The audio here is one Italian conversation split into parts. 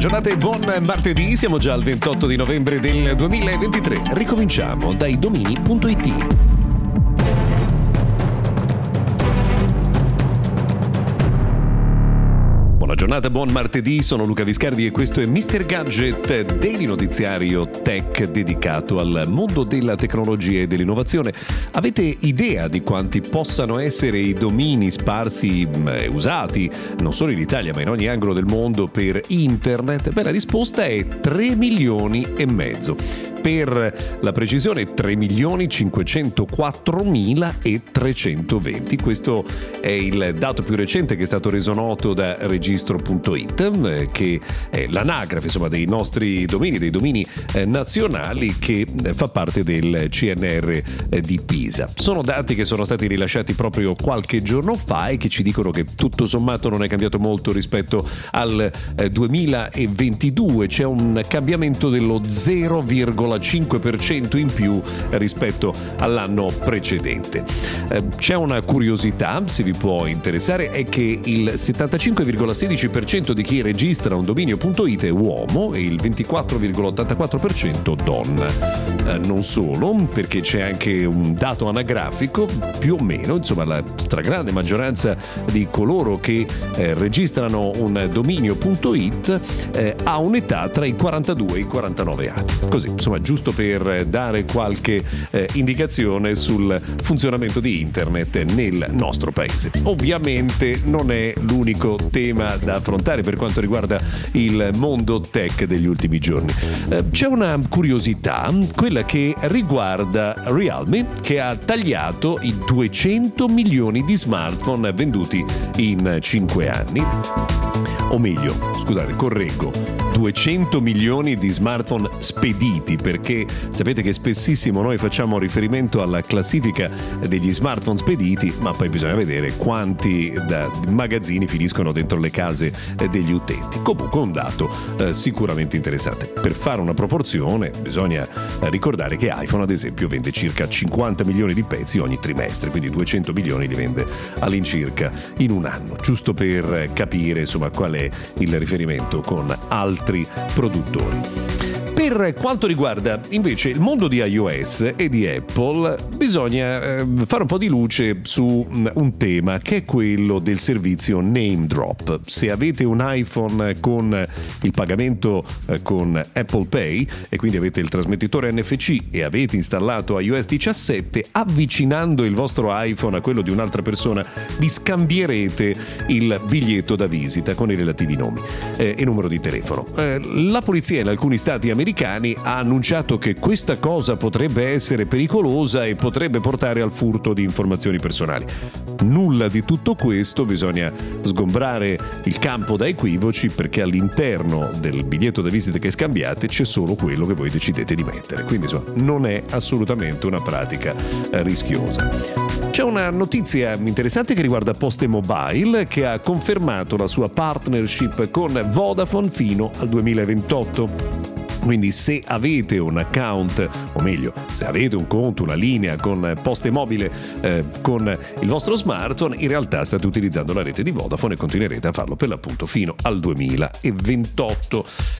Giornata e buon martedì, siamo già al 28 di novembre del 2023. Ricominciamo dai domini.it. giornata, buon martedì, sono Luca Viscardi e questo è Mr. Gadget, daily notiziario tech dedicato al mondo della tecnologia e dell'innovazione. Avete idea di quanti possano essere i domini sparsi e usati, non solo in Italia ma in ogni angolo del mondo, per internet? Beh, la risposta è 3 milioni e mezzo. Per la precisione 3 milioni 504 mila e 320. Questo è il dato più recente che è stato reso noto da registro registro.it eh, che è l'anagrafe insomma, dei nostri domini, dei domini eh, nazionali che eh, fa parte del CNR di Pisa. Sono dati che sono stati rilasciati proprio qualche giorno fa e che ci dicono che tutto sommato non è cambiato molto rispetto al 2022, c'è un cambiamento dello 0,5% in più rispetto all'anno precedente. C'è una curiosità, se vi può interessare, è che il 75,6 16% di chi registra un dominio.it è uomo e il 24,84% donna. Eh, non solo, perché c'è anche un dato anagrafico, più o meno, insomma la stragrande maggioranza di coloro che eh, registrano un dominio.it eh, ha un'età tra i 42 e i 49 anni. Così, insomma, giusto per dare qualche eh, indicazione sul funzionamento di internet nel nostro paese. Ovviamente non è l'unico tema da affrontare per quanto riguarda il mondo tech degli ultimi giorni. Eh, c'è una curiosità, quella che riguarda Realme, che ha tagliato i 200 milioni di smartphone venduti in 5 anni. O meglio, scusate, correggo, 200 milioni di smartphone spediti perché sapete che spessissimo noi facciamo riferimento alla classifica degli smartphone spediti ma poi bisogna vedere quanti magazzini finiscono dentro le case degli utenti. Comunque un dato eh, sicuramente interessante. Per fare una proporzione bisogna ricordare che iPhone ad esempio vende circa 50 milioni di pezzi ogni trimestre quindi 200 milioni li vende all'incirca in un anno. Giusto per capire insomma qual è il riferimento con altri produttori. Per quanto riguarda invece il mondo di iOS e di Apple, bisogna eh, fare un po' di luce su mm, un tema che è quello del servizio Name Drop. Se avete un iPhone con il pagamento eh, con Apple Pay e quindi avete il trasmettitore NFC e avete installato iOS 17, avvicinando il vostro iPhone a quello di un'altra persona, vi scambierete il biglietto da visita con i relativi nomi eh, e numero di telefono. Eh, la polizia in alcuni stati americani americani ha annunciato che questa cosa potrebbe essere pericolosa e potrebbe portare al furto di informazioni personali. Nulla di tutto questo, bisogna sgombrare il campo da equivoci perché all'interno del biglietto da visita che scambiate c'è solo quello che voi decidete di mettere. Quindi insomma, non è assolutamente una pratica eh, rischiosa. C'è una notizia interessante che riguarda Poste Mobile che ha confermato la sua partnership con Vodafone fino al 2028. Quindi se avete un account, o meglio, se avete un conto, una linea con poste mobile eh, con il vostro smartphone, in realtà state utilizzando la rete di Vodafone e continuerete a farlo per l'appunto fino al 2028.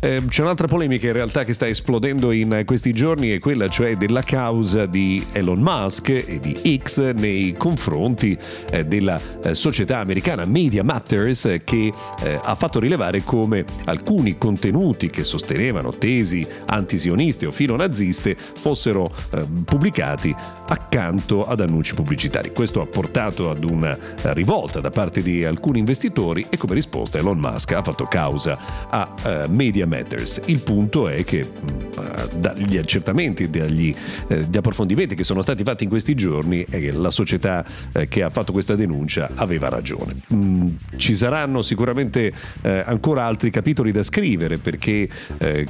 Eh, c'è un'altra polemica in realtà che sta esplodendo in questi giorni, è quella cioè della causa di Elon Musk e di X nei confronti eh, della eh, società americana Media Matters che eh, ha fatto rilevare come alcuni contenuti che sostenevano tesi antisioniste o filonaziste fossero eh, pubblicati accanto ad annunci pubblicitari. Questo ha portato ad una rivolta da parte di alcuni investitori e come risposta Elon Musk ha fatto causa a uh, Media Matters. Il punto è che uh, dagli accertamenti, dagli uh, approfondimenti che sono stati fatti in questi giorni, che la società che ha fatto questa denuncia aveva ragione. Mm, ci saranno sicuramente ancora altri capitoli da scrivere perché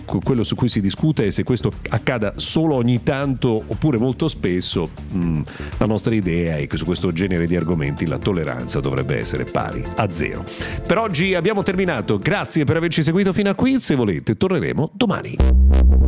quello su cui si discute è se questo accada solo ogni tanto oppure molto spesso. Mm, la nostra idea è che su questo genere di argomenti la tolleranza dovrebbe essere pari a zero. Per oggi abbiamo terminato, grazie per averci seguito fino a qui, se volete torneremo domani.